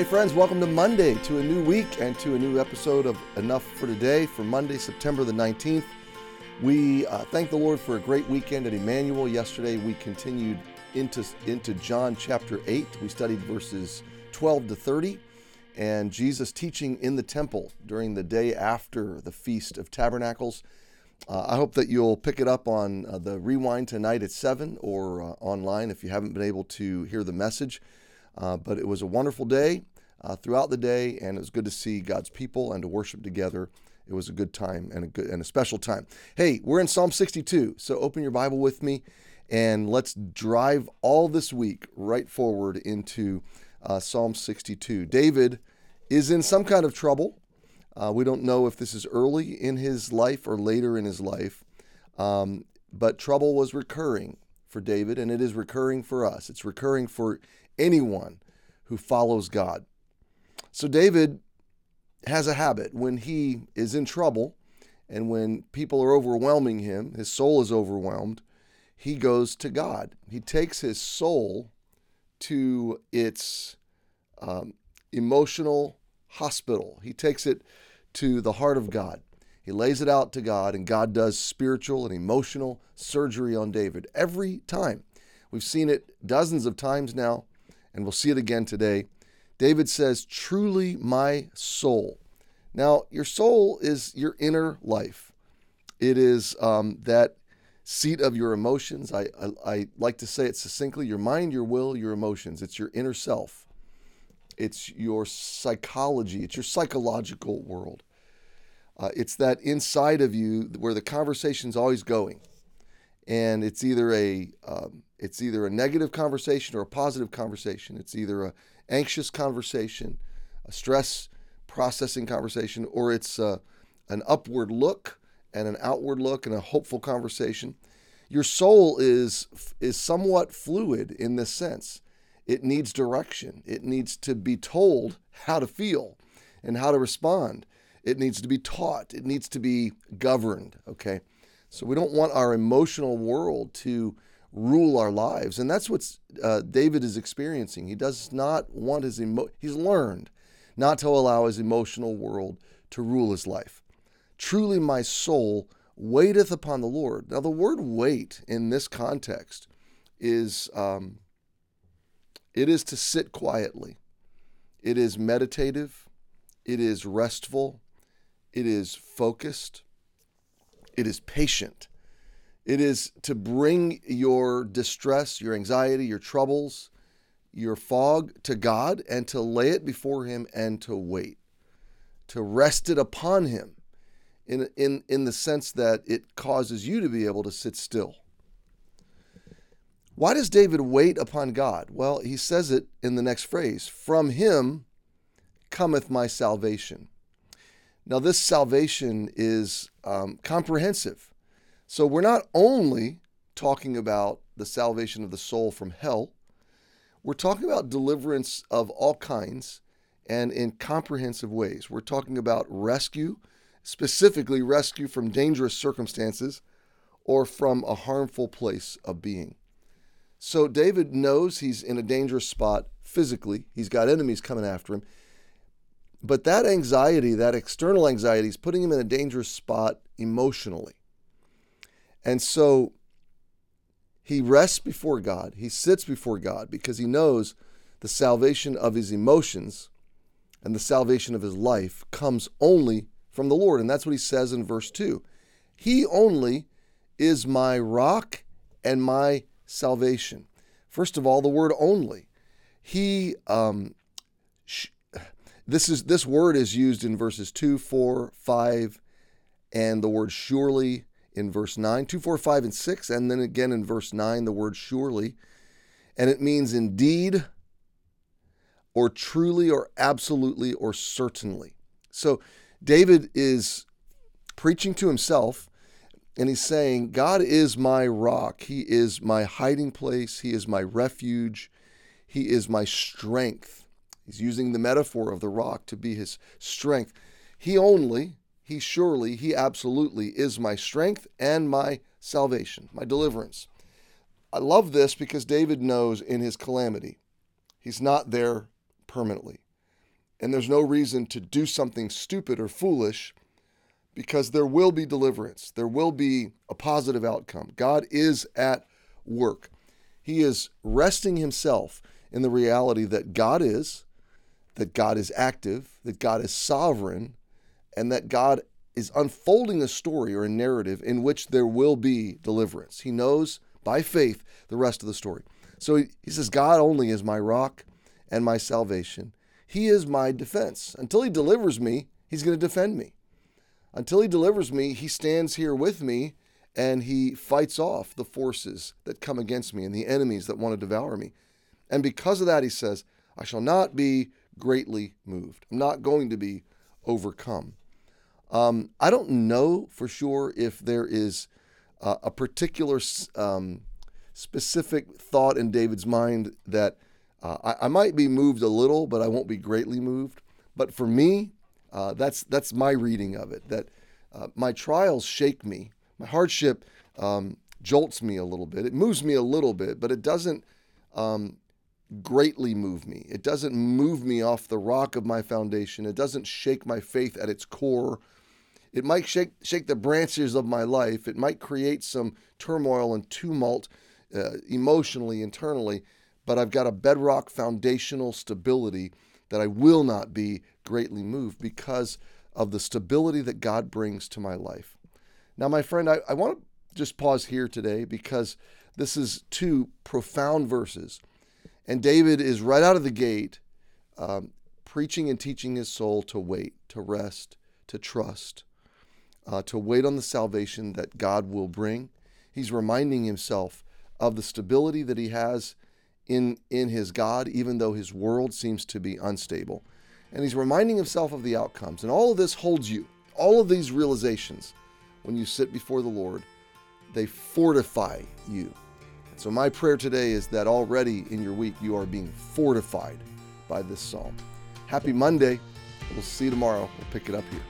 Hey, friends, welcome to Monday, to a new week, and to a new episode of Enough for Today for Monday, September the 19th. We uh, thank the Lord for a great weekend at Emmanuel. Yesterday, we continued into, into John chapter 8. We studied verses 12 to 30, and Jesus teaching in the temple during the day after the Feast of Tabernacles. Uh, I hope that you'll pick it up on uh, the rewind tonight at 7 or uh, online if you haven't been able to hear the message. Uh, but it was a wonderful day uh, throughout the day, and it was good to see God's people and to worship together. It was a good time and a good and a special time. Hey, we're in Psalm 62, so open your Bible with me, and let's drive all this week right forward into uh, Psalm 62. David is in some kind of trouble. Uh, we don't know if this is early in his life or later in his life, um, but trouble was recurring for David, and it is recurring for us. It's recurring for anyone who follows God. So David has a habit when he is in trouble and when people are overwhelming him, his soul is overwhelmed, he goes to God. He takes his soul to its um, emotional hospital. He takes it to the heart of God. He lays it out to God, and God does spiritual and emotional surgery on David every time. We've seen it dozens of times now and we'll see it again today. David says, Truly my soul. Now, your soul is your inner life, it is um, that seat of your emotions. I, I, I like to say it succinctly your mind, your will, your emotions. It's your inner self, it's your psychology, it's your psychological world. Uh, it's that inside of you where the conversation's always going, and it's either a um, it's either a negative conversation or a positive conversation. It's either a anxious conversation, a stress processing conversation, or it's uh, an upward look and an outward look and a hopeful conversation. Your soul is is somewhat fluid in this sense. It needs direction. It needs to be told how to feel and how to respond. It needs to be taught. It needs to be governed. Okay, so we don't want our emotional world to rule our lives. And that's what uh, David is experiencing. He does not want his emo- he's learned not to allow his emotional world to rule his life. Truly my soul waiteth upon the Lord. Now the word wait in this context is um, it is to sit quietly. It is meditative. It is restful. It is focused. It is patient. It is to bring your distress, your anxiety, your troubles, your fog to God and to lay it before Him and to wait, to rest it upon Him in, in, in the sense that it causes you to be able to sit still. Why does David wait upon God? Well, he says it in the next phrase From Him cometh my salvation. Now, this salvation is um, comprehensive. So we're not only talking about the salvation of the soul from hell, we're talking about deliverance of all kinds and in comprehensive ways. We're talking about rescue, specifically rescue from dangerous circumstances or from a harmful place of being. So David knows he's in a dangerous spot physically, he's got enemies coming after him. But that anxiety, that external anxiety, is putting him in a dangerous spot emotionally. And so he rests before God, he sits before God because he knows the salvation of his emotions and the salvation of his life comes only from the Lord. And that's what he says in verse 2. He only is my rock and my salvation. First of all, the word only. He, um, this is this word is used in verses 2, 4, 5, and the word surely in verse 9, 2, 4, 5, and 6, and then again in verse 9, the word surely. And it means indeed, or truly, or absolutely, or certainly. So David is preaching to himself, and he's saying, God is my rock. He is my hiding place. He is my refuge. He is my strength. He's using the metaphor of the rock to be his strength. He only, he surely, He absolutely is my strength and my salvation, my deliverance. I love this because David knows in his calamity, he's not there permanently. And there's no reason to do something stupid or foolish because there will be deliverance. There will be a positive outcome. God is at work. He is resting himself in the reality that God is, that God is active, that God is sovereign, and that God is unfolding a story or a narrative in which there will be deliverance. He knows by faith the rest of the story. So he, he says, God only is my rock and my salvation. He is my defense. Until he delivers me, he's going to defend me. Until he delivers me, he stands here with me and he fights off the forces that come against me and the enemies that want to devour me. And because of that, he says, I shall not be greatly moved. I'm not going to be overcome. Um, I don't know for sure if there is uh, a particular um, specific thought in David's mind that uh, I, I, might be moved a little, but I won't be greatly moved. But for me, uh, that's that's my reading of it. That uh, my trials shake me, my hardship um, jolts me a little bit. It moves me a little bit, but it doesn't um, greatly move me. It doesn't move me off the rock of my foundation. It doesn't shake my faith at its core. It might shake shake the branches of my life. It might create some turmoil and tumult uh, emotionally, internally, but I've got a bedrock foundational stability that I will not be greatly moved because of the stability that God brings to my life. Now, my friend, I, I want to just pause here today because this is two profound verses. And David is right out of the gate um, preaching and teaching his soul to wait, to rest, to trust, uh, to wait on the salvation that God will bring. He's reminding himself of the stability that he has in, in his God, even though his world seems to be unstable. And he's reminding himself of the outcomes. And all of this holds you. All of these realizations, when you sit before the Lord, they fortify you. So, my prayer today is that already in your week you are being fortified by this psalm. Happy Monday. We'll see you tomorrow. We'll pick it up here.